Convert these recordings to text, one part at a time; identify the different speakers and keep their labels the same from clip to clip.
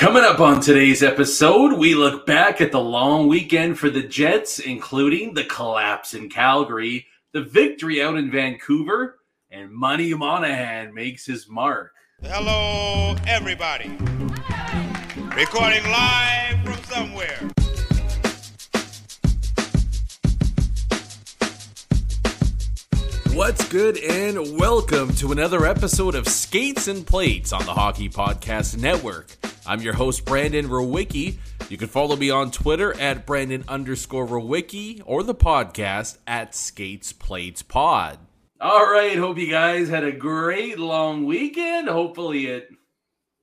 Speaker 1: Coming up on today's episode, we look back at the long weekend for the Jets, including the collapse in Calgary, the victory out in Vancouver, and Money Monahan makes his mark.
Speaker 2: Hello, everybody. Recording live from somewhere.
Speaker 1: What's good, and welcome to another episode of Skates and Plates on the Hockey Podcast Network. I'm your host, Brandon Rowicki. You can follow me on Twitter at Brandon underscore Rowicki or the podcast at Skates Plates Pod. All right, hope you guys had a great long weekend. Hopefully, it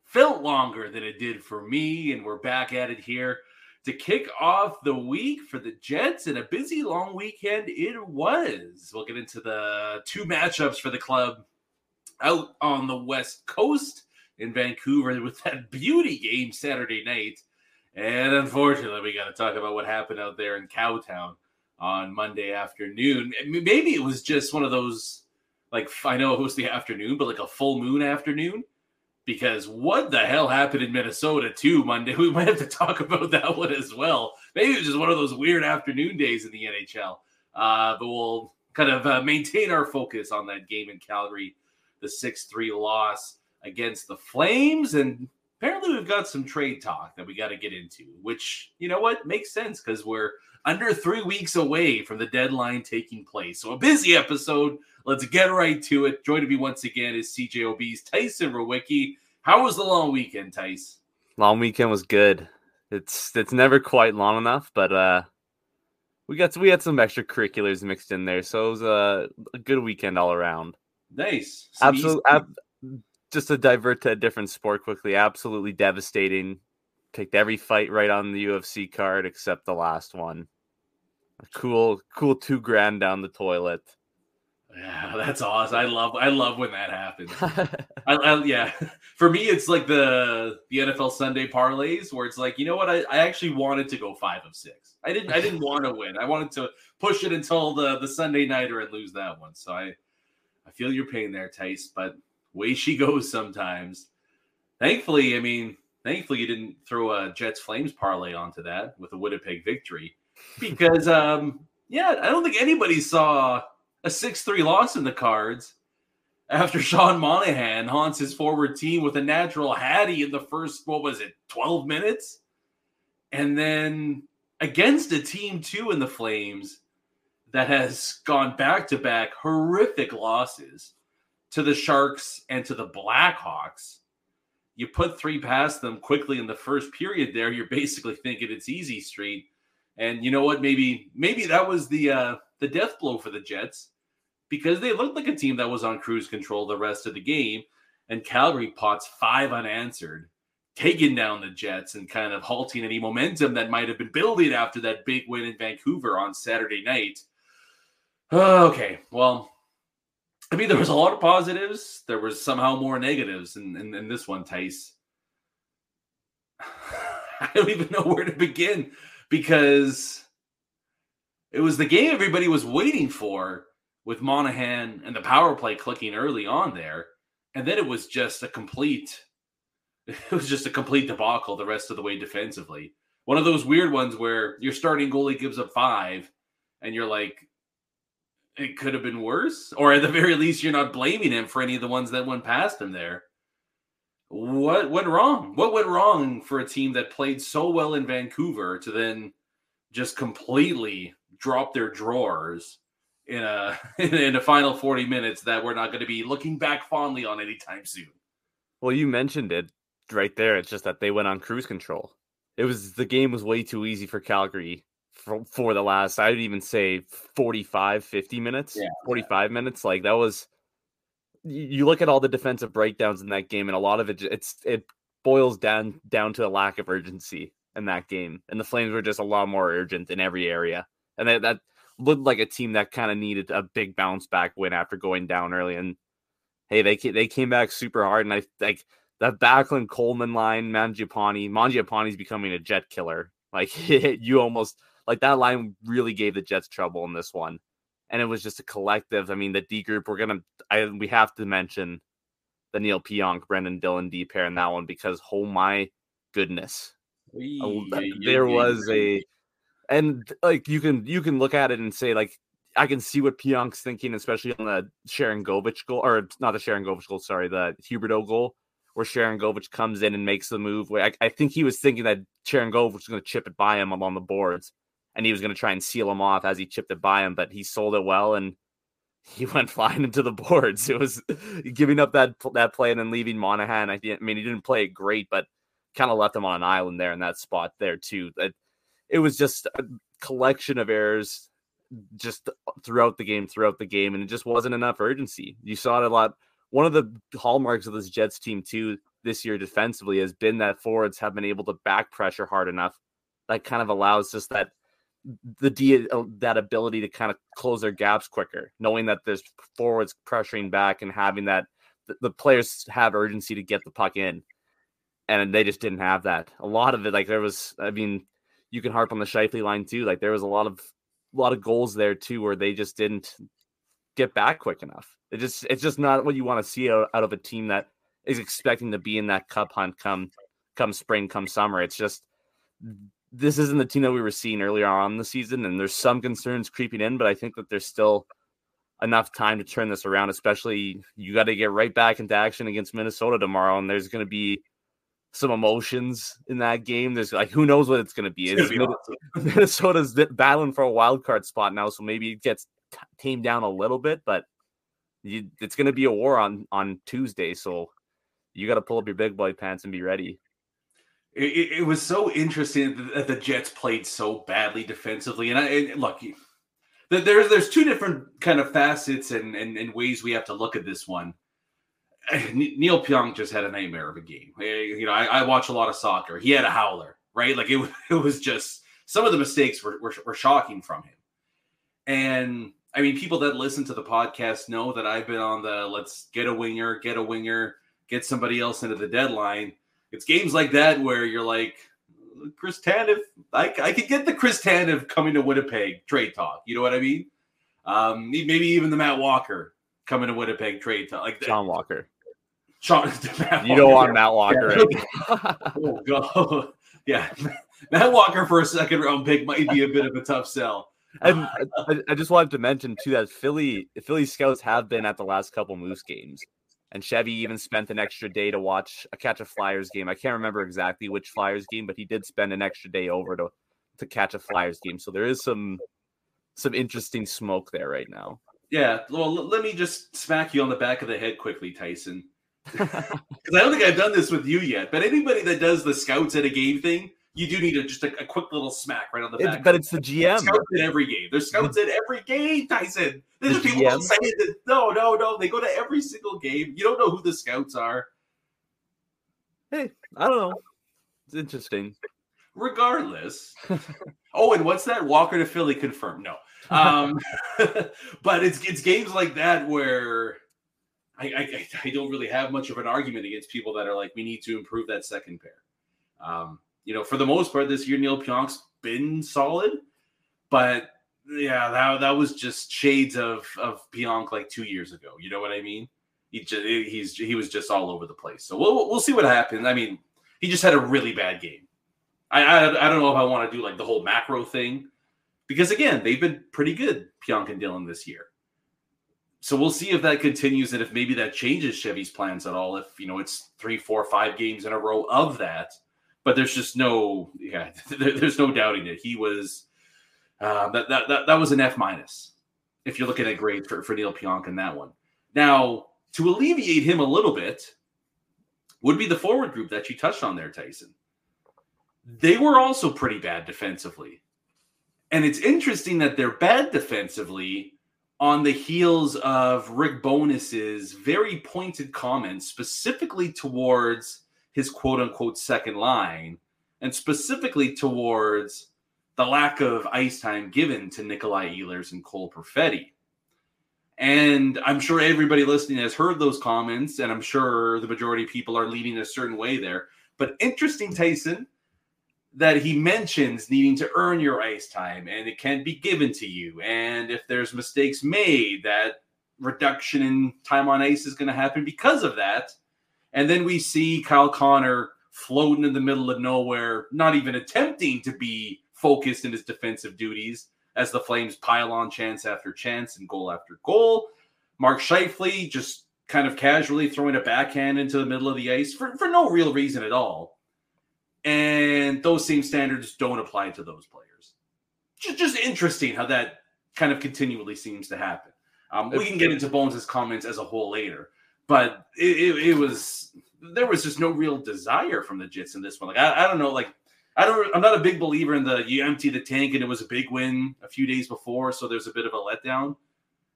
Speaker 1: felt longer than it did for me, and we're back at it here to kick off the week for the Jets and a busy long weekend it was. We'll get into the two matchups for the club out on the West Coast in Vancouver with that beauty game Saturday night. And unfortunately, we got to talk about what happened out there in Cowtown on Monday afternoon. Maybe it was just one of those, like, I know it was the afternoon, but like a full moon afternoon because what the hell happened in Minnesota too Monday? We might have to talk about that one as well. Maybe it was just one of those weird afternoon days in the NHL. Uh, but we'll kind of uh, maintain our focus on that game in Calgary, the 6 3 loss against the Flames. And apparently, we've got some trade talk that we got to get into, which, you know what, makes sense because we're under three weeks away from the deadline taking place. So, a busy episode. Let's get right to it. Joining me once again is CJOB's Tyson Rowicki. How was the long weekend, Tice?
Speaker 3: Long weekend was good. It's it's never quite long enough, but uh we got we had some extracurriculars mixed in there, so it was a, a good weekend all around.
Speaker 1: Nice,
Speaker 3: absolutely. Ab- just to divert to a different sport quickly, absolutely devastating. Picked every fight right on the UFC card except the last one. A cool, cool two grand down the toilet.
Speaker 1: Yeah, that's awesome. I love I love when that happens. I, I, yeah, for me it's like the the NFL Sunday parlays where it's like you know what I, I actually wanted to go five of six. I didn't I didn't want to win. I wanted to push it until the the Sunday nighter and lose that one. So I I feel your pain there, Tice, but way she goes sometimes. Thankfully, I mean, thankfully you didn't throw a Jets Flames parlay onto that with a Winnipeg victory because um yeah, I don't think anybody saw a 6 3 loss in the cards after Sean Monahan haunts his forward team with a natural Hattie in the first, what was it, 12 minutes? And then against a team, too, in the Flames that has gone back to back horrific losses to the Sharks and to the Blackhawks. You put three past them quickly in the first period there, you're basically thinking it's easy street. And you know what? Maybe maybe that was the uh the death blow for the Jets because they looked like a team that was on cruise control the rest of the game. And Calgary pots five unanswered, taking down the Jets and kind of halting any momentum that might have been building after that big win in Vancouver on Saturday night. Okay, well, I mean, there was a lot of positives. There was somehow more negatives in, in, in this one, Tice. I don't even know where to begin because it was the game everybody was waiting for with Monahan and the power play clicking early on there. And then it was just a complete it was just a complete debacle the rest of the way defensively. One of those weird ones where your starting goalie gives up five and you're like, it could have been worse. Or at the very least, you're not blaming him for any of the ones that went past him there. What went wrong? What went wrong for a team that played so well in Vancouver to then just completely drop their drawers in a in a final 40 minutes that we're not going to be looking back fondly on anytime soon.
Speaker 3: Well, you mentioned it right there. It's just that they went on cruise control. It was the game was way too easy for Calgary for, for the last I'd even say 45 50 minutes. Yeah. 45 minutes like that was you look at all the defensive breakdowns in that game and a lot of it it's it boils down down to a lack of urgency in that game. And the Flames were just a lot more urgent in every area. And that, that looked like a team that kind of needed a big bounce back win after going down early. And hey, they they came back super hard. And I like that Backlund Coleman line, Mangiapane. Mangiapane's becoming a jet killer. Like you almost like that line really gave the Jets trouble in this one. And it was just a collective. I mean, the D group, we're gonna I we have to mention the Neil Pionk, Brendan Dillon D pair in that one because oh my goodness. there was a and like you can you can look at it and say like I can see what Pionk's thinking, especially on the Sharangovich goal, or not the Sharangovich goal, sorry, the Huberdeau goal, where Sharangovich comes in and makes the move. I, I think he was thinking that Sharangovich was going to chip it by him along the boards, and he was going to try and seal him off as he chipped it by him, but he sold it well and he went flying into the boards. It was giving up that that play and then leaving Monahan. I, I mean, he didn't play great, but kind of left him on an island there in that spot there too. It, it was just a collection of errors just throughout the game, throughout the game, and it just wasn't enough urgency. You saw it a lot. One of the hallmarks of this Jets team too this year defensively has been that forwards have been able to back pressure hard enough that kind of allows just that the uh, that ability to kind of close their gaps quicker, knowing that there's forwards pressuring back and having that the, players have urgency to get the puck in, and they just didn't have that. A lot of it, like there was, I mean, you can harp on the Scheifele line too. Like there was a lot of a lot of goals there too where they just didn't get back quick enough. It just it's just not what you want to see out, out of a team that is expecting to be in that cup hunt come come spring, come summer. It's just this isn't the team that we were seeing earlier on the season, and there's some concerns creeping in, but I think that there's still enough time to turn this around. Especially, you got to get right back into action against Minnesota tomorrow, and there's going to be some emotions in that game. There's like who knows what it's going to be. It's awesome. Minnesota's battling for a wild card spot now, so maybe it gets t- tamed down a little bit, but you, it's going to be a war on on Tuesday. So you got to pull up your big boy pants and be ready.
Speaker 1: It, it, was so interesting that the Jets played so badly defensively, and, I, and look, there's there's two different kind of facets and, and, and ways we have to look at this one. Neil Pionk just had a nightmare of a game. You know, I, I, watch a lot of soccer. He had a howler, right? Like it, it was just some of the mistakes were, were, were shocking from him. And I mean, people that listen to the podcast know that I've been on the let's get a winger, get a winger, get somebody else into the deadline it's games like that where you're like, Chris Tanev, I, I could get the Chris Tanev coming to Winnipeg trade talk. You know what I mean? Um, maybe even the Matt Walker coming to Winnipeg trade talk. Like
Speaker 3: John Walker.
Speaker 1: Sean,
Speaker 3: you don't want Matt Walker.
Speaker 1: Yeah. oh yeah, Matt Walker for a second round pick might be a bit of a tough sell.
Speaker 3: And I, I just wanted to mention too that Philly Philly scouts have been at the last couple Moose games. And Chevy even spent an extra day to watch a catch a Flyers game. I can't remember exactly which Flyers game, but he did spend an extra day over to to catch a Flyers game. So there is some some interesting smoke there right now.
Speaker 1: Yeah. Well, let me just smack you on the back of the head quickly, Tyson. Because I don't think I've done this with you yet. But anybody that does the scouts at a game thing, you do need a, just a, a, quick little smack right on the back.
Speaker 3: It, but it's the GM.
Speaker 1: Scouts in every game. There's scouts in every game, Tyson. There's the people saying that no, no, no. They go to every single game. You don't know who the scouts are.
Speaker 3: Hey, I don't know. It's interesting.
Speaker 1: Regardless. oh, and what's that? Walker to Philly confirmed. No. Um, but it's it's games like that where I, I, I don't really have much of an argument against people that are like we need to improve that second pair. Um, you know, for the most part this year, Neil Pionk's been solid, but yeah, that that was just shades of of Pionk like two years ago. You know what I mean? He just he's he was just all over the place. So we'll we'll see what happens. I mean, he just had a really bad game. I I, I don't know if I want to do like the whole macro thing because again, they've been pretty good, Pionk and Dillon this year. So we'll see if that continues and if maybe that changes Chevy's plans at all. If you know it's three, four, five games in a row of that but there's just no yeah there's no doubting it he was uh, that, that that that was an f minus if you're looking at grades for, for Neil Pionk in that one. Now to alleviate him a little bit would be the forward group that you touched on there tyson. They were also pretty bad defensively. And it's interesting that they're bad defensively on the heels of Rick Bowness's very pointed comments specifically towards his quote unquote second line, and specifically towards the lack of ice time given to Nikolaj Ehlers and Cole Perfetti. And I'm sure everybody listening has heard those comments, and I'm sure the majority of people are leaning a certain way there. But interesting, Tyson, that he mentions needing to earn your ice time and it can't be given to you. And if there's mistakes made, that reduction in time on ice is going to happen because of that. And then we see Kyle Connor floating in the middle of nowhere, not even attempting to be focused in his defensive duties as the Flames pile on chance after chance and goal after goal. Mark Scheifele just kind of casually throwing a backhand into the middle of the ice for, for no real reason at all. And those same standards don't apply to those players. Just, just interesting how that kind of continually seems to happen. Um, we can get into Bones' comments as a whole later, but it, it, it, was there was just no real desire from the Jets in this one. Like I, I don't know, like I don't. I'm not a big believer in the you empty the tank and it was a big win a few days before, so there's a bit of a letdown.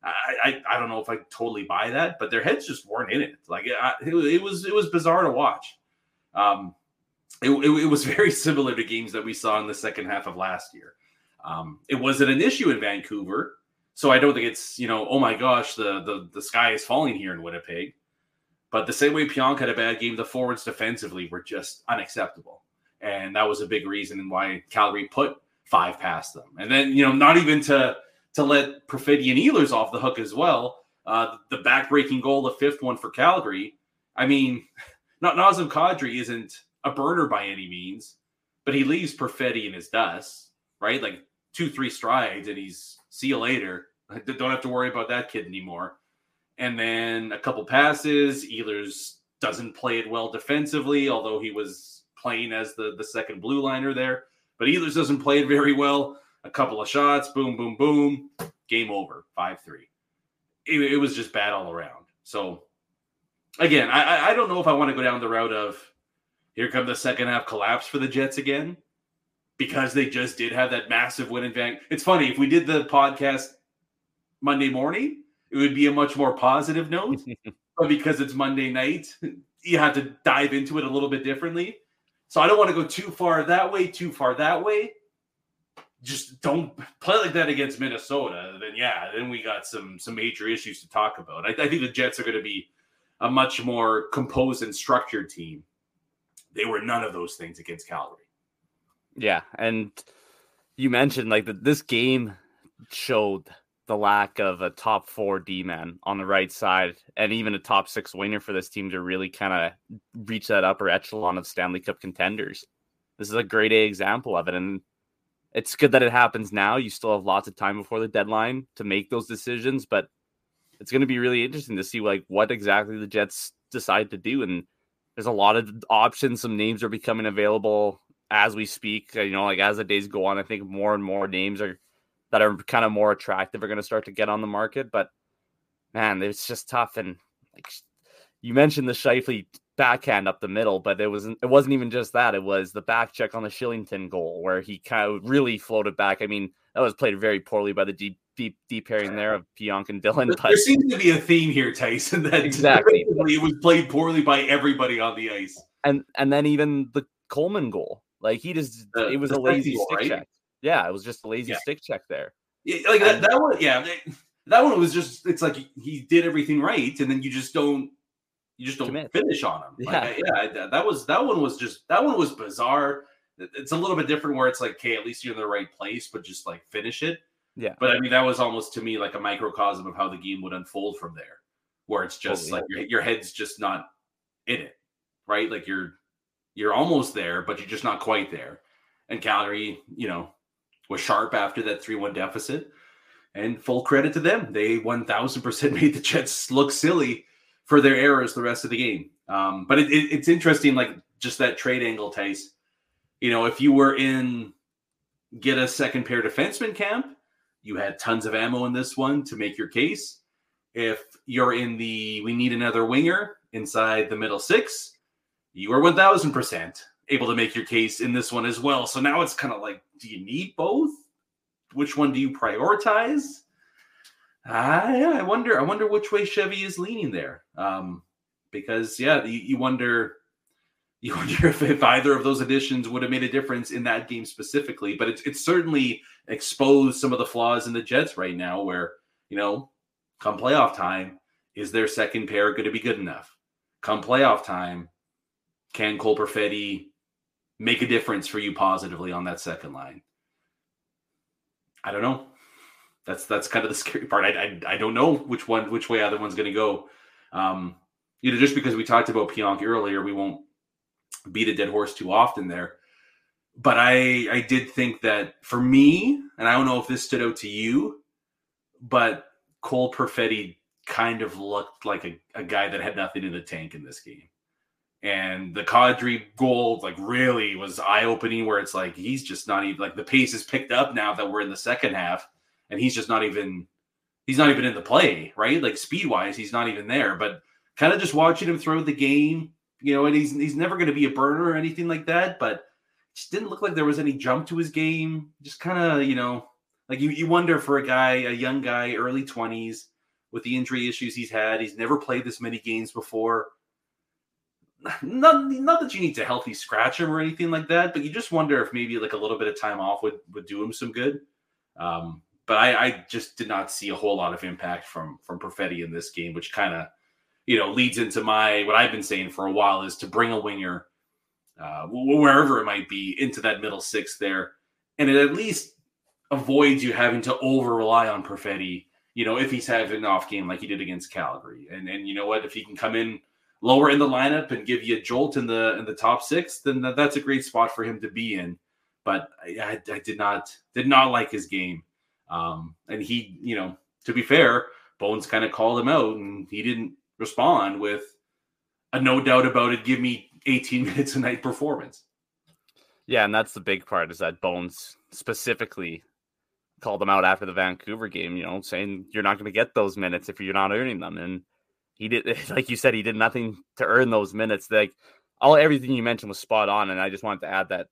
Speaker 1: I, I, I don't know if I totally buy that, but their heads just weren't in it. Like it, it was it was bizarre to watch. Um, it, it, it, was very similar to games that we saw in the second half of last year. Um, it wasn't an issue in Vancouver, so I don't think it's you know oh my gosh the the the sky is falling here in Winnipeg. But the same way Pionk had a bad game, the forwards defensively were just unacceptable and that was a big reason why Calgary put five past them. And then you know, not even to to let Perfetti and Ehlers off the hook as well. Uh, the backbreaking goal, the fifth one for Calgary. I mean, not Nazem Kadri isn't a burner by any means, but he leaves Perfetti in his dust, right? Like two, three strides, and he's see you later. Don't have to worry about that kid anymore. And then a couple passes. Ehlers doesn't play it well defensively, although he was playing as the, the second blue liner there. But Ehlers doesn't play it very well. A couple of shots, boom, boom, boom, game over, 5 3. It, it, was just bad all around. So, again, I, I don't know if I want to go down the route of here come the second half collapse for the Jets again because they just did have that massive win in Vancouver. It's funny, if we did the podcast Monday morning, it would be a much more positive note. but because it's Monday night, you have to dive into it a little bit differently. So I don't want to go too far that way, too far that way. Just don't play like that against Minnesota. Then yeah, then we got some some major issues to talk about. I, I think the Jets are going to be a much more composed and structured team. They were none of those things against Calgary.
Speaker 3: Yeah, and you mentioned like that this game showed the lack of a top four D man on the right side and even a top six winger for this team to really kind of reach that upper echelon of Stanley Cup contenders. This is a great A example of it. And it's good that it happens now. You still have lots of time before the deadline to make those decisions, but it's going to be really interesting to see like what exactly the Jets decide to do. And there's a lot of options. Some names are becoming available as we speak. You know, like as the days go on, I think more and more names are that are kind of more attractive are going to start to get on the market. But man, it's just tough. And like you mentioned the Scheifele backhand up the middle, but it wasn't it wasn't even just that. It was the back check on the Shillington goal where he kind of really floated back. I mean, that was played very poorly by the deep deep deep pairing there of Pionk and Dillon.
Speaker 1: But there seems to be a theme here, Tyson, that exactly it was played poorly by everybody on the ice.
Speaker 3: And and then even the Coleman goal. Like he just the, it was a lazy goal, stick right? check. Yeah, it was just a lazy yeah. stick check there.
Speaker 1: Yeah, like that, that one, yeah. That one was just it's like he did everything right, and then you just don't you just don't Commit. finish on him. Yeah, like, yeah. That was that one was just that one was bizarre. It's a little bit different where it's like, okay, at least you're in the right place, but just like finish it.
Speaker 3: Yeah.
Speaker 1: But I mean, that was almost to me like a microcosm of how the game would unfold from there, where it's just like your, your head's just not in it, right? Like you're you're almost there, but you're just not quite there. And Calgary, you know, was sharp after that 3 1 deficit. And full credit to them. They 1000% made the Jets look silly for their errors the rest of the game. Um, but it, it, it's interesting, like just that trade angle, Tice. You know, if you were in get a second pair defenseman camp, you had tons of ammo in this one to make your case. If you're in the we need another winger inside the middle six, you are 1000% able to make your case in this one as well. So now it's kind of like, do you need both? Which one do you prioritize? I, I wonder. I wonder which way Chevy is leaning there. Um, because yeah, you, you wonder. You wonder if, if either of those additions would have made a difference in that game specifically, but it's it's certainly exposed some of the flaws in the Jets right now. Where you know, come playoff time, is their second pair going to be good enough? Come playoff time, can Cole Perfetti make a difference for you positively on that second line? I don't know. That's that's kind of the scary part. I I, I don't know which one which way either one's going to go. Um, you know, just because we talked about Pionk earlier, we won't beat a dead horse too often there. But I I did think that for me, and I don't know if this stood out to you, but Cole Perfetti kind of looked like a, a guy that had nothing in the tank in this game. And the Kadri goal, like, really was eye opening, where it's like he's just not even like the pace is picked up now that we're in the second half, and he's just not even he's not even in the play, right? Like speed wise, he's not even there. But kind of just watching him throw the game, you know, and he's he's never going to be a burner or anything like that, but just didn't look like there was any jump to his game. Just kind of, you know, like you, you wonder for a guy, a young guy, early 20s, with the injury issues he's had, he's never played this many games before. Not, not that you need to healthy scratch him or anything like that, but you just wonder if maybe like a little bit of time off would, would do him some good. Um, but I, I just did not see a whole lot of impact from from Perfetti in this game, which kind of you know leads into my what I've been saying for a while is to bring a winger uh, wherever it might be into that middle six there, and it at least avoids you having to over rely on Perfetti. You know, if he's having an off game like he did against Calgary, and and you know what, if he can come in lower in the lineup and give you a jolt in the in the top six, then that, that's a great spot for him to be in. But I, I, I did not did not like his game, um, and he, you know, to be fair, Bones kind of called him out, and he didn't respond with a no doubt about it. Give me 18 minutes a night performance.
Speaker 3: Yeah, and that's the big part is that Bones specifically called him out after the Vancouver game, you know, saying you're not going to get those minutes if you're not earning them. And he did, like you said, he did nothing to earn those minutes. Like all everything you mentioned was spot on. And I just wanted to add that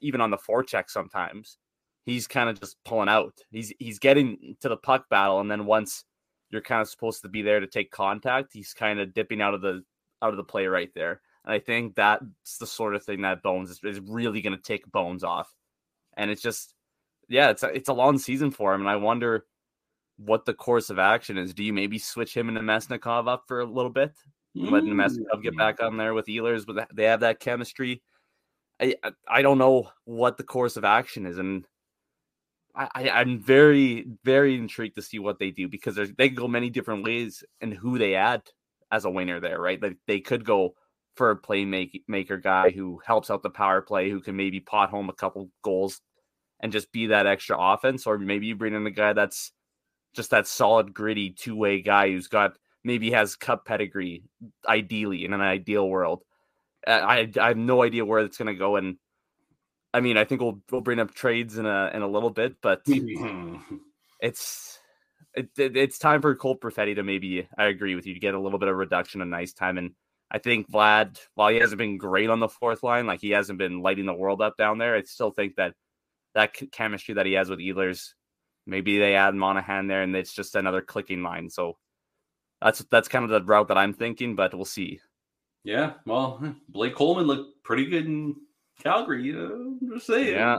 Speaker 3: even on the forecheck, sometimes he's kind of just pulling out. He's he's getting to the puck battle, and then once you're kind of supposed to be there to take contact, he's kind of dipping out of the out of the play right there. And I think that's the sort of thing that Bones is, is really going to take Bones off. And it's just, yeah, it's a, it's a long season for him. And I wonder what the course of action is. Do you maybe switch him and Namestnikov up for a little bit? Mm. Let Namestnikov get back on there with Ehlers, but they have that chemistry. I I don't know what the course of action is, and I, I'm very very intrigued to see what they do because they they can go many different ways and who they add as a winner there, right? Like they could go for a playmaker guy who helps out the power play, who can maybe pot home a couple goals and just be that extra offense, or maybe you bring in a guy that's just that solid, gritty two way guy who's got maybe has cup pedigree, ideally in an ideal world. I I have no idea where it's going to go, and I mean I think we'll we'll bring up trades in a in a little bit, but it's it, it, it's time for Cole Perfetti to maybe I agree with you to get a little bit of reduction in ice time and I think Vlad, while he hasn't been great on the fourth line, like he hasn't been lighting the world up down there, I still think that that chemistry that he has with Ehlers, maybe they add Monahan there and it's just another clicking line. So that's that's kind of the route that I'm thinking, but we'll see.
Speaker 1: Yeah, well, Blake Coleman looked pretty good in Calgary. You know, I'm just saying. Yeah,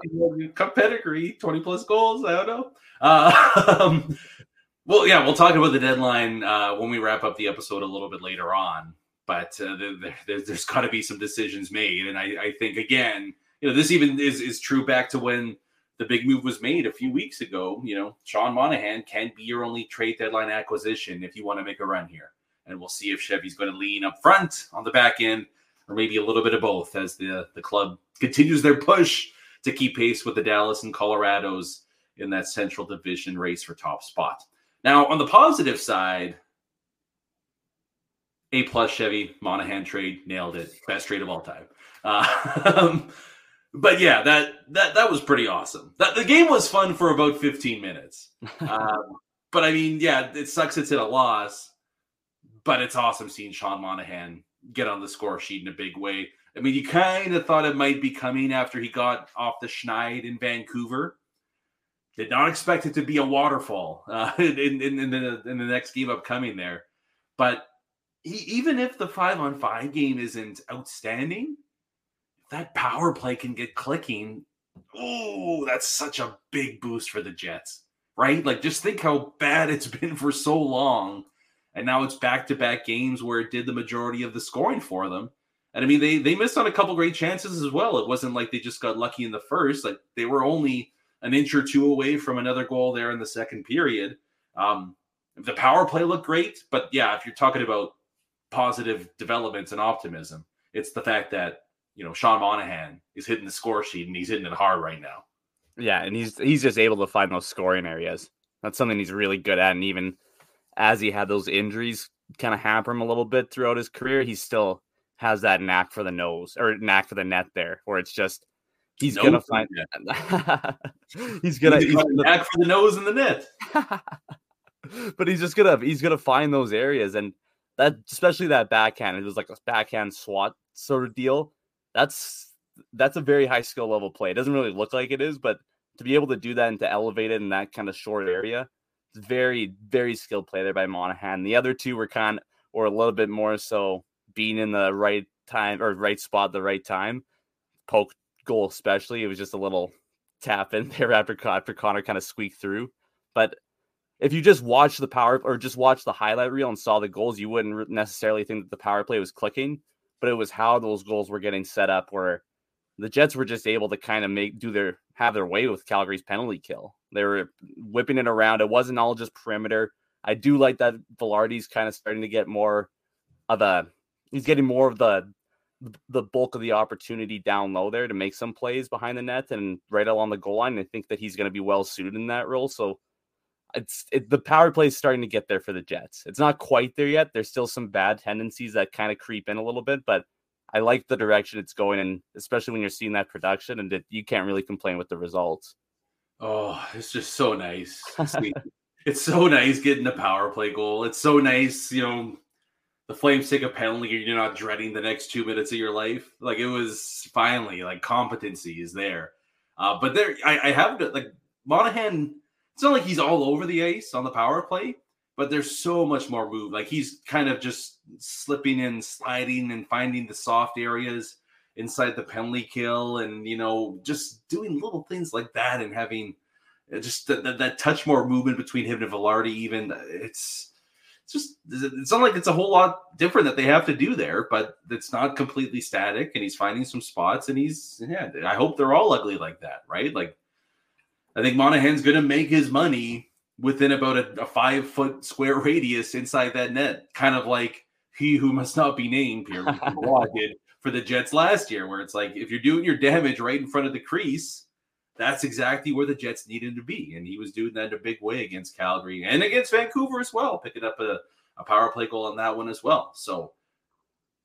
Speaker 1: cup pedigree, 20 plus goals. I don't know. Uh, well, yeah, we'll talk about the deadline uh, when we wrap up the episode a little bit later on but uh, there, there, has got to be some decisions made. And I, I, think again, you know, this even is is true back to when the big move was made a few weeks ago. You know, Sean Monahan can be your only trade deadline acquisition if you want to make a run here. And we'll see if Chevy's going to lean up front on the back end, or maybe a little bit of both as the the club continues their push to keep pace with the Dallas and Colorados in that Central Division race for top spot. Now, on the positive side, a plus Chevy Monahan trade nailed it. Best trade of all time. Uh, but yeah, that that that was pretty awesome. That the game was fun for about 15 minutes. Um, but I mean, yeah, it sucks it's in a loss. But it's awesome seeing Sean Monahan get on the score sheet in a big way. I mean, you kind of thought it might be coming after he got off the schneid in Vancouver. Did not expect it to be a waterfall uh, in, in, in, the, in the next game upcoming there. But he, even if the five on five game isn't outstanding, that power play can get clicking. Oh, that's such a big boost for the Jets, right? Like, just think how bad it's been for so long. And now it's back to back games where it did the majority of the scoring for them. And I mean, they they missed on a couple great chances as well. It wasn't like they just got lucky in the first. Like they were only an inch or two away from another goal there in the second period. Um, the power play looked great, but yeah, if you're talking about positive developments and optimism. It's the fact that you know Sean Monahan is hitting the score sheet and he's hitting it hard right now.
Speaker 3: Yeah, and he's he's just able to find those scoring areas. That's something he's really good at. And even as he had those injuries kind of hamper him a little bit throughout his career, he still has that knack for the nose or knack for the net there, where it's just he's gonna find
Speaker 1: he's gonna he's, he's gonna knack for the nose and the net.
Speaker 3: but he's just gonna he's gonna find those areas and that especially that backhand, it was like a backhand swat sort of deal. That's that's a very high skill level play. It doesn't really look like it is, but to be able to do that and to elevate it in that kind of short area, it's very, very skilled play there by Monahan. The other two were kind of, or a little bit more so being in the right time or right spot the right time. Poke goal, especially. It was just a little tap in there after, after Connor kind of squeaked through. But if you just watch the power or just watch the highlight reel and saw the goals, you wouldn't necessarily think that the power play was clicking, but it was how those goals were getting set up where the Jets were just able to kind of make do their have their way with Calgary's penalty kill. They were whipping it around. It wasn't all just perimeter. I do like that Vilardi's kind of starting to get more of a he's getting more of the the bulk of the opportunity down low there to make some plays behind the net and right along the goal line. I think that he's going to be well suited in that role. So it's it, the power play is starting to get there for the Jets. It's not quite there yet. There's still some bad tendencies that kind of creep in a little bit, but I like the direction it's going in, especially when you're seeing that production and that you can't really complain with the results.
Speaker 1: Oh, it's just so nice. it's so nice getting the power play goal. It's so nice, you know, the Flames take a penalty, and you're not dreading the next two minutes of your life. Like it was finally like competency is there. Uh, but there, I, I have like Monahan. It's not like he's all over the ice on the power play, but there's so much more move. Like he's kind of just slipping and sliding and finding the soft areas inside the penalty kill and you know just doing little things like that and having uh, just that, that, touch more movement between him and Vilardi even it's it's just it's not like it's a whole lot different that they have to do there but it's not completely static and he's finding some spots and he's yeah I hope they're all ugly like that right like I think Monahan's going to make his money within about a, a, five foot square radius inside that net, kind of like he who must not be named, Pierre did for the Jets last year, where it's like if you're doing your damage right in front of the crease, that's exactly where the Jets needed to be. And he was doing that in a big way against Calgary and against Vancouver as well, picking up a, a power play goal on that one as well. So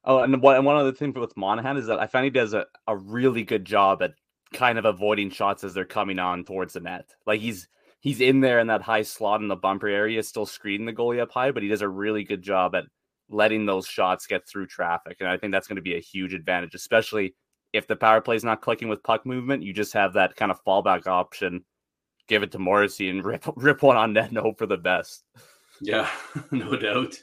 Speaker 3: Oh, and one, and one other thing with Monahan is that I find he does a, a really good job at kind of avoiding shots as they're coming on towards the net. Like he's he's in there in that high slot in the bumper area, still screening the goalie up high, but he does a really good job at letting those shots get through traffic. And I think that's going to be a huge advantage, especially if the power play is not clicking with puck movement. You just have that kind of fallback option. Give it to Morrissey and rip rip one on net and hope for the best.
Speaker 1: Yeah, no doubt.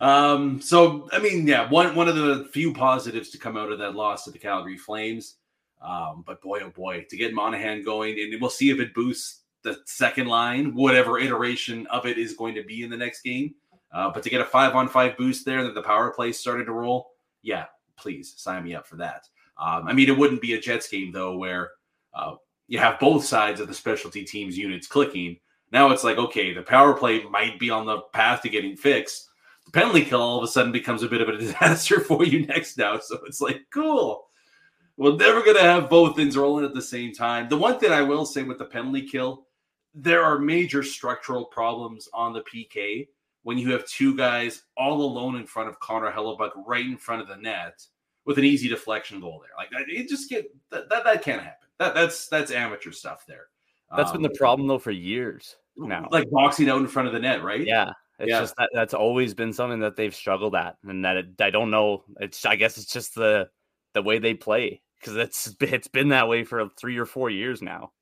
Speaker 1: Um, so I mean, yeah, one one of the few positives to come out of that loss to the Calgary Flames. Um, but boy, oh boy, to get Monahan going, and we'll see if it boosts the second line, whatever iteration of it is going to be in the next game. Uh, but to get a five on five boost there, that the power play started to roll, yeah, please sign me up for that. Um, I mean, it wouldn't be a Jets game though, where uh, you have both sides of the specialty teams units clicking. Now it's like, okay, the power play might be on the path to getting fixed. The penalty kill all of a sudden becomes a bit of a disaster for you next now. So it's like, cool. We're never going to have both things rolling at the same time. The one thing I will say with the penalty kill there are major structural problems on the PK when you have two guys all alone in front of Connor Hellebuyck, right in front of the net with an easy deflection goal there. Like it just get that that, that can't happen. That that's that's amateur stuff there.
Speaker 3: That's um, been the um, problem though for years now.
Speaker 1: Like boxing out in front of the net, right?
Speaker 3: Yeah. It's yeah. just that that's always been something that they've struggled at, and that it, I don't know. It's I guess it's just the the way they play because it's it's been that way for three or four years now.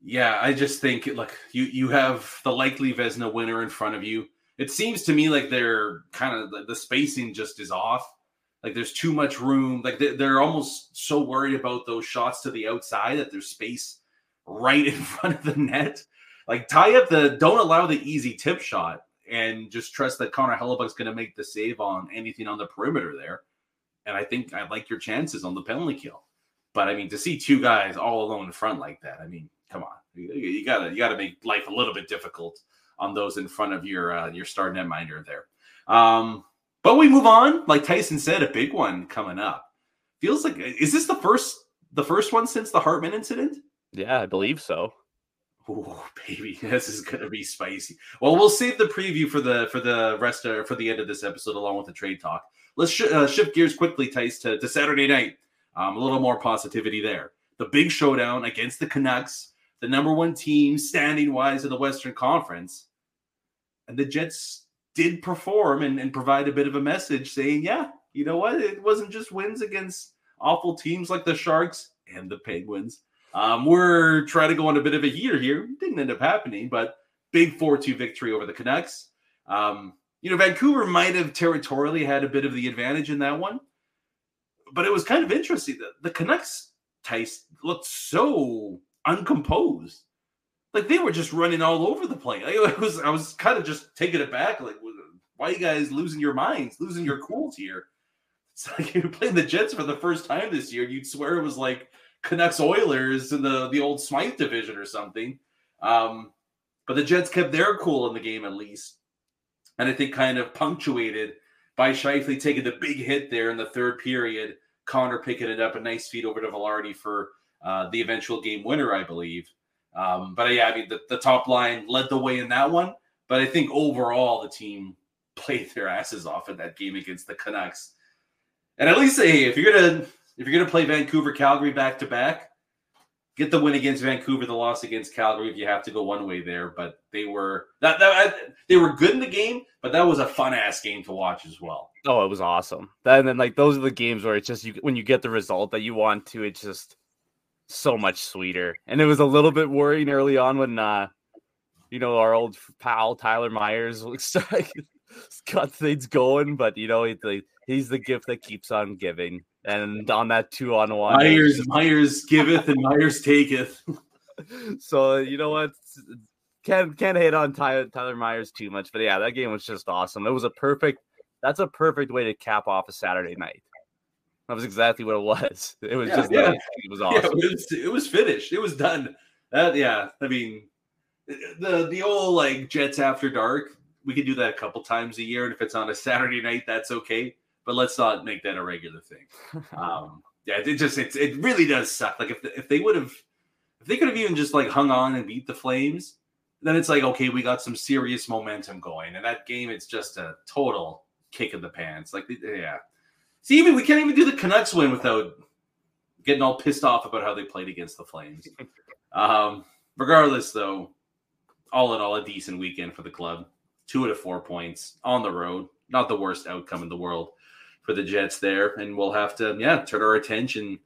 Speaker 1: Yeah, I just think look, you you have the likely Vezina winner in front of you. It seems to me like they're kind of the spacing just is off. Like there's too much room. Like they're almost so worried about those shots to the outside that there's space right in front of the net. Like tie up the don't allow the easy tip shot and just trust that Connor Hellebuyck's going to make the save on anything on the perimeter there. And I think I like your chances on the penalty kill. But I mean, to see two guys all alone in front like that, I mean, come on, you, you gotta you gotta make life a little bit difficult on those in front of your uh, your star netminder there. Um, but we move on. Like Tyson said, a big one coming up. feels like is this the first the first one since the Hartman incident?
Speaker 3: Yeah, I believe so.
Speaker 1: Oh, baby, this is gonna be spicy. Well, we'll save the preview for the for the rest of for the end of this episode, along with the trade talk. Let's sh- uh, shift gears quickly, Tice, to, to Saturday night. Um, a little more positivity there. The big showdown against the Canucks, the number one team standing wise in the Western Conference, and the Jets did perform and, and provide a bit of a message saying, yeah, you know what? It wasn't just wins against awful teams like the Sharks and the Penguins. Um, we're trying to go on a bit of a heater here. Didn't end up happening, but big 4 2 victory over the Canucks. Um, you know, Vancouver might have territorially had a bit of the advantage in that one, but it was kind of interesting that the Canucks Tice looked so uncomposed. Like they were just running all over the place. I was I was kind of just taking it back. Like, why you guys losing your minds, losing your cools here? It's like you're playing the Jets for the first time this year. You'd swear it was like Canucks Oilers in the the old Smythe division or something. Um, but the Jets kept their cool in the game at least, and I think kind of punctuated by Scheifele taking the big hit there in the third period. Connor picking it up, a nice feed over to Vilardi for uh, the eventual game winner, I believe. Um, but yeah, I mean, the, the top line led the way in that one. But I think overall, the team played their asses off in that game against the Canucks. And at least, hey, if you're gonna if you're gonna play Vancouver, Calgary back to back, get the win against Vancouver, the loss against Calgary. If you have to go one way there, but they were that, that they were good in the game, but that was a fun ass game to watch as well.
Speaker 3: Oh, it was awesome. And then like those are the games where it's just you when you get the result that you want to, it's just so much sweeter. And it was a little bit worrying early on when uh you know our old pal Tyler Myers looks like got things going, but you know he, he's the gift that keeps on giving. And on that two on one,
Speaker 1: Myers Myers giveth and Myers taketh.
Speaker 3: so you know what? Can't can't hate on Tyler, Tyler Myers too much, but yeah, that game was just awesome. It was a perfect. That's a perfect way to cap off a Saturday night. That was exactly what it was. It was yeah, just yeah. it was awesome.
Speaker 1: Yeah, it, was, it was finished. It was done. That yeah. I mean, the the old like Jets after dark. We could do that a couple times a year, and if it's on a Saturday night, that's okay. But let's not make that a regular thing. Um, yeah, it just it, it really does suck. Like if the, if they would have if they could have even just like hung on and beat the Flames, then it's like okay, we got some serious momentum going. And that game, it's just a total kick in the pants. Like yeah, See, even we can't even do the Canucks win without getting all pissed off about how they played against the Flames. Um, regardless, though, all in all, a decent weekend for the club. Two out of four points on the road. Not the worst outcome in the world for the Jets there. And we'll have to, yeah, turn our attention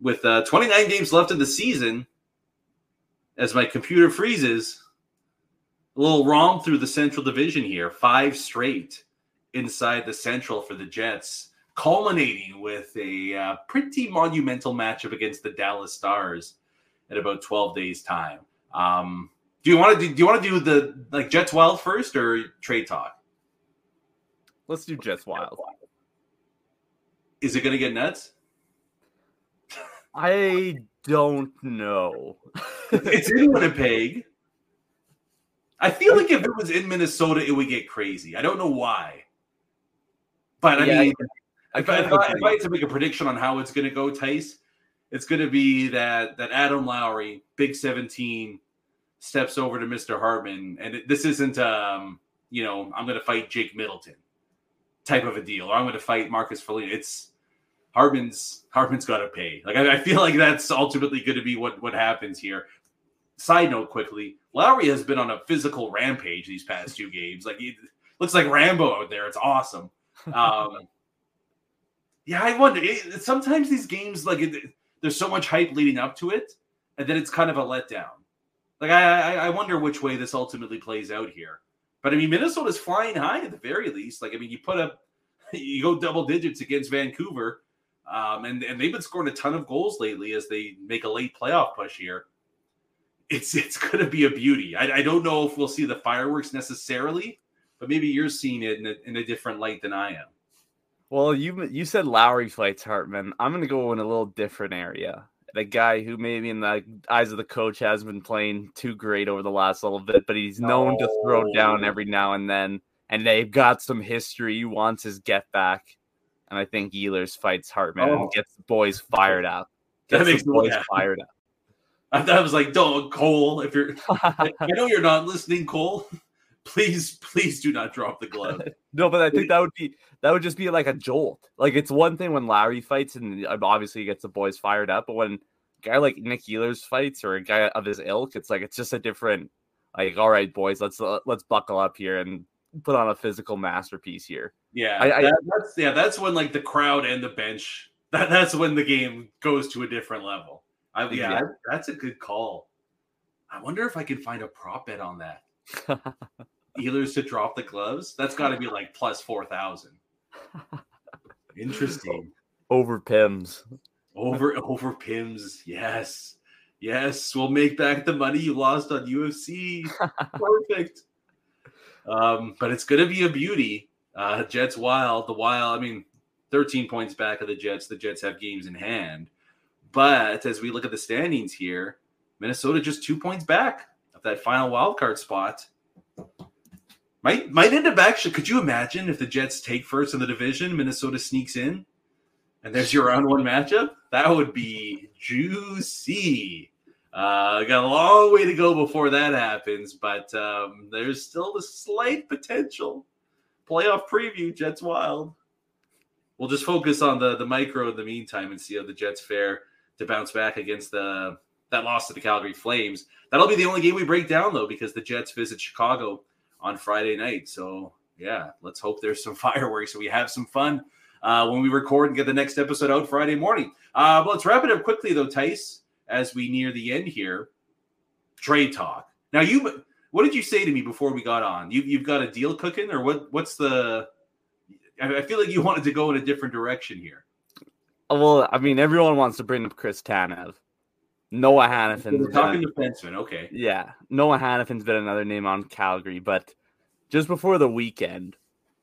Speaker 1: with uh, 29 games left in the season. As my computer freezes, a little romp through the Central Division here. Five straight inside the Central for the Jets culminating with a uh, pretty monumental matchup against the Dallas Stars in about 12 days time. Um, do you want to do, do you want to do the like Jets Wild first or trade talk?
Speaker 3: Let's do Jets Wild.
Speaker 1: Is it going to get nuts?
Speaker 3: I don't know.
Speaker 1: it's in Winnipeg. I feel like if it was in Minnesota, it would get crazy. I don't know why. But I yeah, mean, if I, if, I, if I had to make a prediction on how it's going to go, Tice, it's going to be that that Adam Lowry, Big Seventeen, steps over to Mr. Hartman, and it, this isn't um, you know, I'm going to fight Jake Middleton type of a deal, or I'm going to fight Marcus Foligno. It's Hartman's Hartman's got to pay. Like I, I feel like that's ultimately going to be what what happens here. Side note, quickly, Lowry has been on a physical rampage these past two games. Like he looks like Rambo out there. It's awesome. Um, yeah, I wonder. It, sometimes these games, like, it, there's so much hype leading up to it, and then it's kind of a letdown. Like, I, I, I wonder which way this ultimately plays out here. But I mean, Minnesota's flying high at the very least. Like, I mean, you put up, you go double digits against Vancouver, um, and and they've been scoring a ton of goals lately as they make a late playoff push here. It's it's going to be a beauty. I, I don't know if we'll see the fireworks necessarily, but maybe you're seeing it in a, in a different light than I am.
Speaker 3: Well, you you said Lowry fights Hartman. I'm going to go in a little different area. The guy who maybe in the eyes of the coach has been playing too great over the last little bit, but he's known no. to throw down every now and then. And they've got some history. He wants his get back. And I think Ehlers fights Hartman oh. and gets the boys fired up. Gets
Speaker 1: that makes
Speaker 3: the boys fired up.
Speaker 1: I thought I was like, don't Cole. If you're, I know you're not listening, Cole. Please, please do not drop the glove.
Speaker 3: no, but I think that would be that would just be like a jolt. Like it's one thing when Lowry fights and uh, obviously gets the boys fired up, but when a guy like Nick Ehlers fights or a guy of his ilk, it's like it's just a different. Like, all right, boys, let's let's buckle up here and put on a physical masterpiece here.
Speaker 1: Yeah, I, I, that's yeah, that's when like the crowd and the bench. That that's when the game goes to a different level. I, yeah, yeah. that's a good call. I wonder if I can find a prop bet on that. Ehlers to drop the gloves. That's got to be like plus four thousand. Interesting.
Speaker 3: Over Pims.
Speaker 1: Over over Pims. Yes. Yes. We'll make back the money you lost on UFC. Perfect. Um, but it's gonna be a beauty. Uh, Jets Wild, the Wild. I mean, 13 points back of the Jets. The Jets have games in hand. But as we look at the standings here, Minnesota just two points back of that final wild card spot. Might might end up actually. Could you imagine if the Jets take first in the division, Minnesota sneaks in, and there's your round one matchup? That would be juicy. Uh, got a long way to go before that happens, but um, there's still a slight potential. Playoff preview: Jets Wild. We'll just focus on the the micro in the meantime and see how the Jets fare to bounce back against the that loss to the Calgary Flames. That'll be the only game we break down though, because the Jets visit Chicago on Friday night. So yeah, let's hope there's some fireworks so we have some fun uh, when we record and get the next episode out Friday morning. Uh, but let's wrap it up quickly though, Tice as we near the end here. Trade talk. Now, you, what did you say to me before we got on? You, you've got a deal cooking, or what? What's the? I feel like you wanted to go in a different direction here.
Speaker 3: Well, I mean, everyone wants to bring up Chris Tanev. Noah Hanifin.
Speaker 1: We're talking been, defenseman, okay.
Speaker 3: Yeah, Noah Hanifin's been another name on Calgary, but just before the weekend,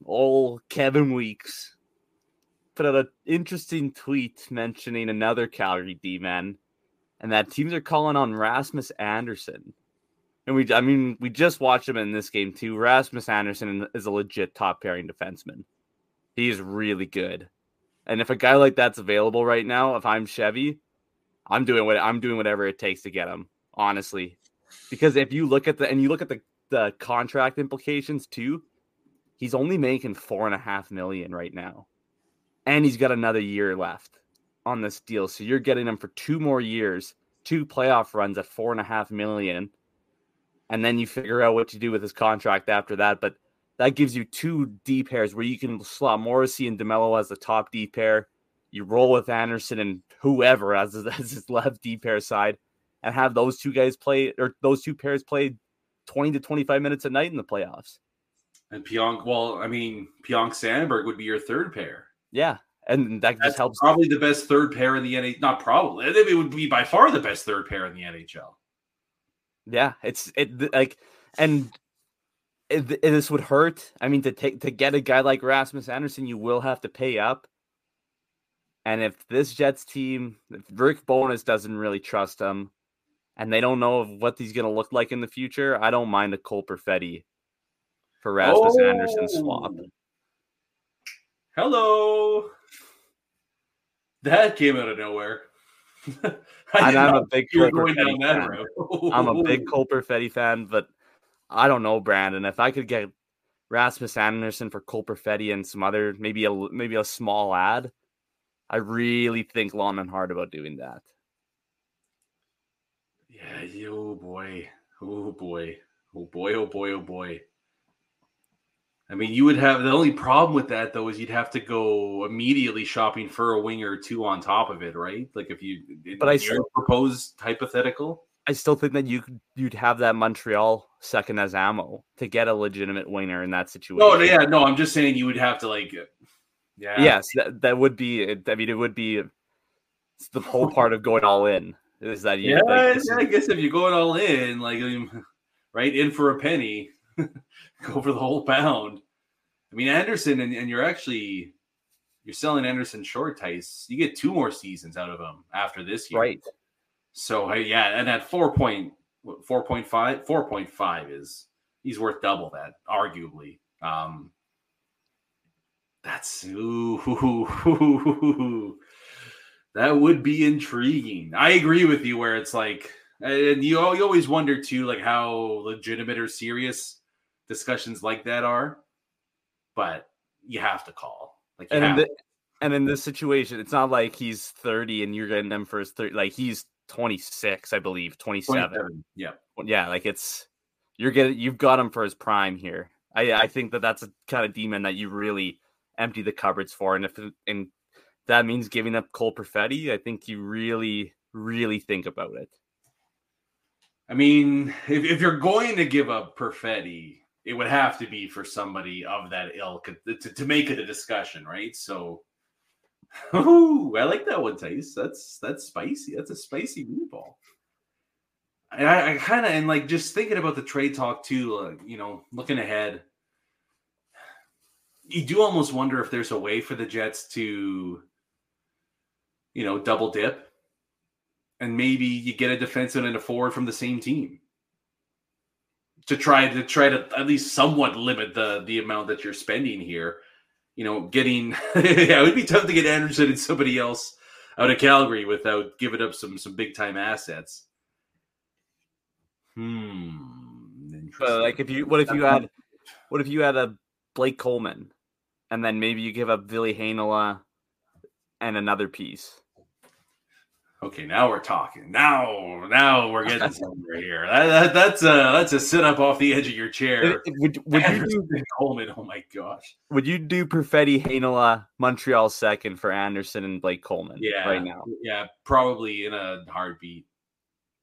Speaker 3: old Kevin Weekes put out an interesting tweet mentioning another Calgary D man and that teams are calling on Rasmus Andersson. And we, I mean, we just watched him in this game too. Rasmus Andersson is a legit top pairing defenseman. He's really good. And if a guy like that's available right now, if I'm Chevy, I'm doing what I'm doing whatever it takes to get him. Honestly, because if you look at the and you look at the the contract implications too, he's only making four and a half million right now, and he's got another year left on this deal. So you're getting him for two more years, two playoff runs at four and a half million. And then you figure out what to do with his contract after that. But that gives you two D pairs where you can slot Morrissey and DeMelo as the top D pair. You roll with Andersson and whoever as, as his left D pair side and have those two guys play or those two pairs play 20 to 25 minutes a night in the playoffs.
Speaker 1: And Pionk, well, I mean, Pionk Samberg would be your third pair.
Speaker 3: Yeah and that
Speaker 1: That's
Speaker 3: just helps.
Speaker 1: Probably the best third pair in the NHL. Not probably. It would be by far the best third pair in the NHL.
Speaker 3: Yeah, it's it like, and it, it, this would hurt. I mean, to take to get a guy like Rasmus Andersson, you will have to pay up. And if this Jets team, if Rick Bowness doesn't really trust him, and they don't know what he's going to look like in the future, I don't mind a Cole Perfetti for Rasmus oh. Andersson swap.
Speaker 1: Hello. That came out of nowhere.
Speaker 3: and I'm a big Cole Perfetti fan. I'm a big Cole Perfetti fan, but I don't know, Brandon. If I could get Rasmus Andersson for Cole Perfetti and some other maybe a maybe a small ad, I really think long and hard about doing that.
Speaker 1: Yeah, oh boy. Oh boy. Oh boy, oh boy, oh boy. I mean, you would have the only problem with that though is you'd have to go immediately shopping for a winger or two on top of it, right? Like if you,
Speaker 3: but I still
Speaker 1: proposed hypothetical.
Speaker 3: I still think that you you'd have that Montreal second as ammo to get a legitimate winger in that situation.
Speaker 1: Oh yeah, no, I'm just saying you would have to like,
Speaker 3: yeah, yes, that, that would be. I mean, it would be the whole part of going all in. Is that
Speaker 1: you? Yeah, like, yeah I guess if you're going all in, like, right in for a penny. go for the whole pound. I mean, Andersson, and, and you're actually you're selling Andersson short Tice. You get two more seasons out of him after this year,
Speaker 3: right?
Speaker 1: So yeah, and at four point four point five, four point five is he's worth double that, arguably. Um, That's ooh, that would be intriguing. I agree with you where it's like, and you, you always wonder too, like how legitimate or serious discussions like that are, but you have to call. Like,
Speaker 3: and in, the, and in this situation, it's not like he's 30 and you're getting them for his 30, like he's 26, I believe, 27. 27.
Speaker 1: Yeah.
Speaker 3: Yeah. Like it's, you're getting, you've got him for his prime here. I, I think that that's a kind of demon that you really empty the cupboards for. And if and that means giving up Cole Perfetti, I think you really, really think about it.
Speaker 1: I mean, if, if you're going to give up Perfetti, it would have to be for somebody of that ilk to, to make it a discussion, right? So, ooh, I like that one, Tice. That's that's spicy. That's a spicy meatball. I, I kind of and like just thinking about the trade talk too. Uh, you know, looking ahead, you do almost wonder if there's a way for the Jets to, you know, double dip, and maybe you get a defenseman and a forward from the same team to try to try to at least somewhat limit the the amount that you're spending here. You know, getting yeah, it would be tough to get Andersson and somebody else out of Calgary without giving up some some big time assets. Hmm.
Speaker 3: But like if you what if you had what if you had a Blake Coleman and then maybe you give up Ville Heinola and another piece.
Speaker 1: Okay, now we're talking. Now, now we're getting somewhere here. That, that, that's a that's a sit up off the edge of your chair.
Speaker 3: Would, would you do
Speaker 1: Coleman? Oh my gosh!
Speaker 3: Would you do Perfetti, Heinola, Montreal second for Andersson and Blake Coleman?
Speaker 1: Yeah,
Speaker 3: right now.
Speaker 1: Yeah, probably in a heartbeat.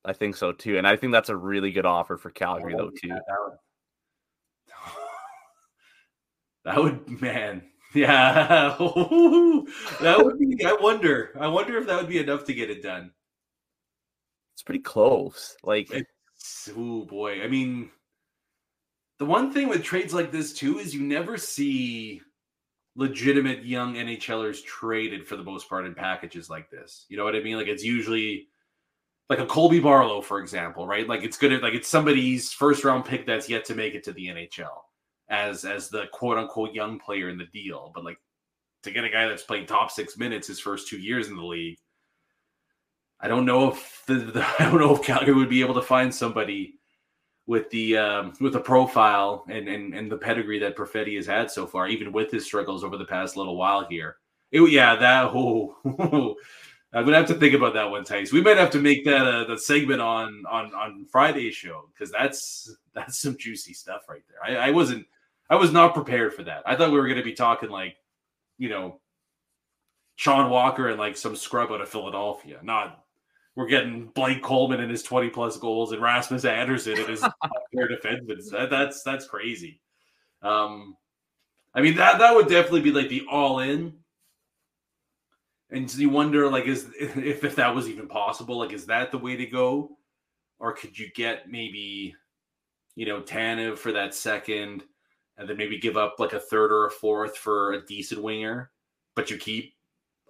Speaker 3: I think so too, and I think that's a really good offer for Calgary though too.
Speaker 1: That would, that would man, yeah, that would be. I wonder. I wonder if that would be enough to get it done.
Speaker 3: It's pretty close. Like,
Speaker 1: oh boy. I mean, the one thing with trades like this too is you never see legitimate young NHLers traded for the most part in packages like this. You know what I mean? Like it's usually like a Colby Barlow, for example, right? Like it's good, like it's somebody's first round pick that's yet to make it to the NHL as as the quote unquote young player in the deal. But like to get a guy that's playing top six minutes his first two years in the league, I don't know if the, the I don't know if Calgary would be able to find somebody with the um, with the profile and, and and the pedigree that Perfetti has had so far, even with his struggles over the past little while here. It, yeah, that oh, I'm gonna have to think about that one, Tice. We might have to make that a the segment on on on Friday's show because that's that's some juicy stuff right there. I, I wasn't I was not prepared for that. I thought we were gonna be talking like, you know, Sean Walker and like some scrub out of Philadelphia. Not we're getting Blake Coleman and his 20 plus goals and Rasmus Andersson and his pair defensemen. That, that's that's crazy. Um, I mean that that would definitely be like the all in and you wonder like is if, if that was even possible like is that the way to go or could you get maybe you know Tanev for that second and then maybe give up like a third or a fourth for a decent winger but you keep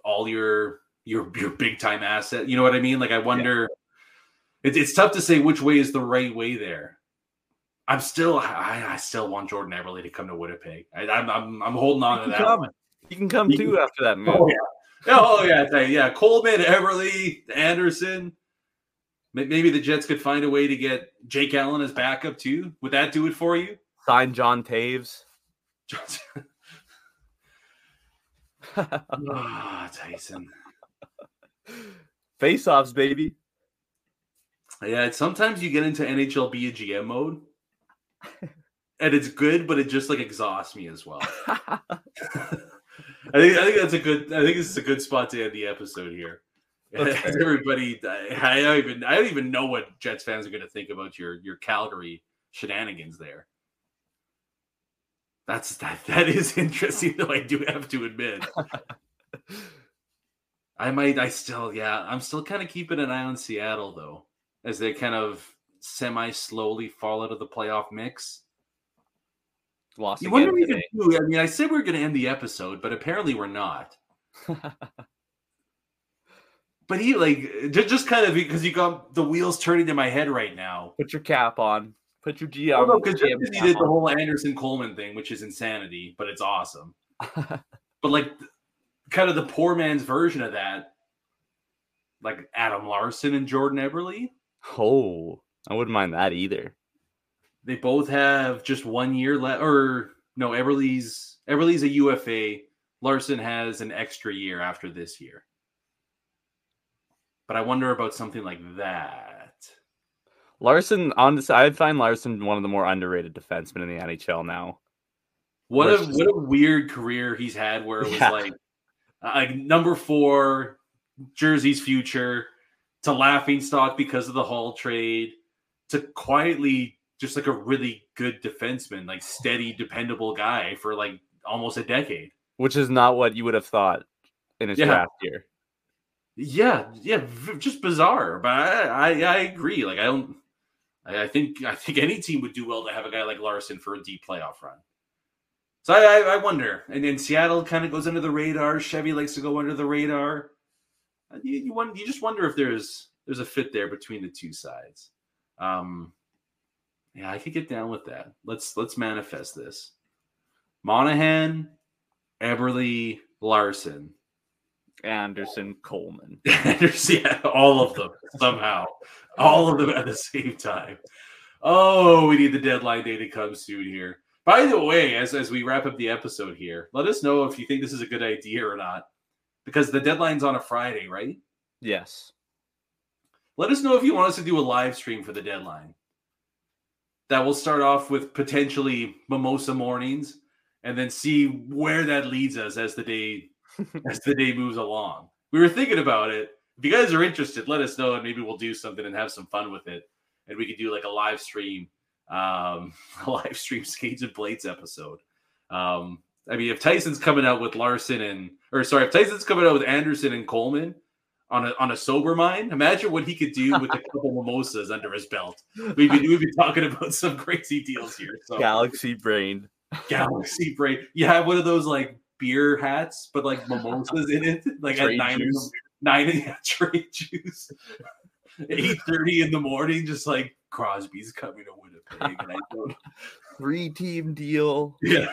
Speaker 1: all your your your big time asset you know what i mean like i wonder yeah. it, it's tough to say which way is the right way there i'm still i, I still want jordan Eberle to come to winnipeg I, am I'm, I'm i'm holding on to that
Speaker 3: come. you can come too after that
Speaker 1: oh yeah oh yeah, yeah. Coleman, Eberle, Andersson. Maybe the Jets could find a way to get Jake Allen as backup too. Would that do it for you?
Speaker 3: Sign John Toews.
Speaker 1: oh, ah, Tyson.
Speaker 3: Face offs, baby.
Speaker 1: Yeah, sometimes you get into NHL be a GM mode. and it's good, but it just like exhausts me as well. I think I think that's a good. I think this is a good spot to end the episode here. Okay. Everybody, I don't even I don't even know what Jets fans are going to think about your your Calgary shenanigans there. That's that that is interesting though. I do have to admit. I might. I still. Yeah. I'm still kind of keeping an eye on Seattle though, as they kind of semi slowly fall out of the playoff mix.
Speaker 3: Lost.
Speaker 1: You wonder even I mean, I said we are going to end the episode, but apparently we're not. but he like just kind of because you got the wheels turning in my head right now.
Speaker 3: Put your cap on. Put your GM.
Speaker 1: because he did the whole Andersson Coleman thing, which is insanity, but it's awesome. but like kind of the poor man's version of that, like Adam Larsson and Jordan Eberle.
Speaker 3: Oh, I wouldn't mind that either.
Speaker 1: They both have just one year left, or no, Eberle's Eberle's a UFA. Larsson has an extra year after this year. But I wonder about something like that.
Speaker 3: Larsson, on I find Larsson one of the more underrated defensemen in the NHL now.
Speaker 1: What a what a weird career he's had, where it was yeah. like, uh, like number four, Jersey's future, to laughing stock because of the Hall trade, to quietly just like a really good defenseman, like steady, dependable guy for like almost a decade.
Speaker 3: Which is not what you would have thought in his yeah. draft year.
Speaker 1: Yeah, yeah, just bizarre. But I, I, I agree. Like I don't. I, I, think I think any team would do well to have a guy like Larsson for a deep playoff run. So I, I, wonder. And then Seattle kind of goes under the radar. Chevy likes to go under the radar. Uh, you, you you just wonder if there's there's a fit there between the two sides. Um, yeah, I could get down with that. Let's let's manifest this. Monahan, Eberle, Larsson.
Speaker 3: Andersson Coleman.
Speaker 1: Andersson, yeah, all of them somehow. All of them at the same time. Oh, we need the deadline day to come soon here. By the way, as, as we wrap up the episode here, let us know if you think this is a good idea or not. Because the deadline's on a Friday, right?
Speaker 3: Yes.
Speaker 1: Let us know if you want us to do a live stream for the deadline. That will start off with potentially mimosa mornings and then see where that leads us as the day as the day moves along. We were thinking about it. If you guys are interested, let us know and maybe we'll do something and have some fun with it. And we could do like a live stream, um, a live stream skates and Blades episode. Um, I mean, if Tyson's coming out with Larsson and or sorry, if Tyson's coming out with Andersson and Coleman on a on a sober mind, imagine what he could do with a couple mimosas under his belt. We'd be, we'd be talking about some crazy deals here. So
Speaker 3: galaxy brain.
Speaker 1: Galaxy brain. You have one of those like beer hats, but like mimosas in it, like at nine, juice. nine yeah, trade juice. Eight thirty in the morning, just like Crosby's coming to Winnipeg, and I don't.
Speaker 3: Three team deal.
Speaker 1: Yeah.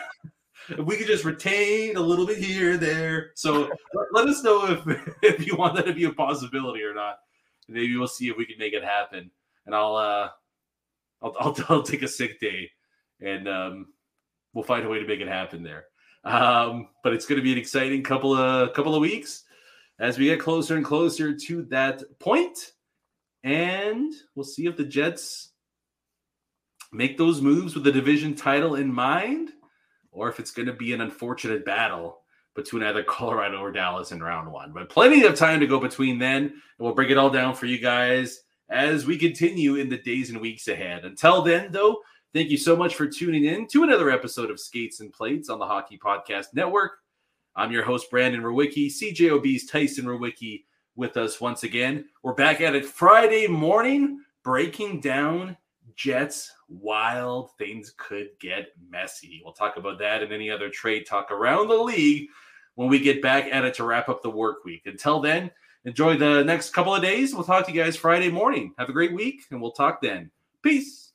Speaker 1: If we could just retain a little bit here, there. So let us know if if you want that to be a possibility or not. Maybe we'll see if we can make it happen. And I'll uh I'll I'll, I'll take a sick day and um we'll find a way to make it happen there. Um, but it's going to be an exciting couple of couple of weeks as we get closer and closer to that point, and we'll see if the Jets make those moves with the division title in mind, or if it's going to be an unfortunate battle between either Colorado or Dallas in round one. But plenty of time to go between then, and we'll break it all down for you guys as we continue in the days and weeks ahead. Until then, though, Thank you so much for tuning in to another episode of Skates and Plates on the Hockey Podcast Network. I'm your host, Brandon Rowicki, CJOB's Tyson Rowicki with us once again. We're back at it Friday morning, breaking down Jets wild. Things could get messy. We'll talk about that and any other trade talk around the league when we get back at it to wrap up the work week. Until then, enjoy the next couple of days. We'll talk to you guys Friday morning. Have a great week, and we'll talk then. Peace.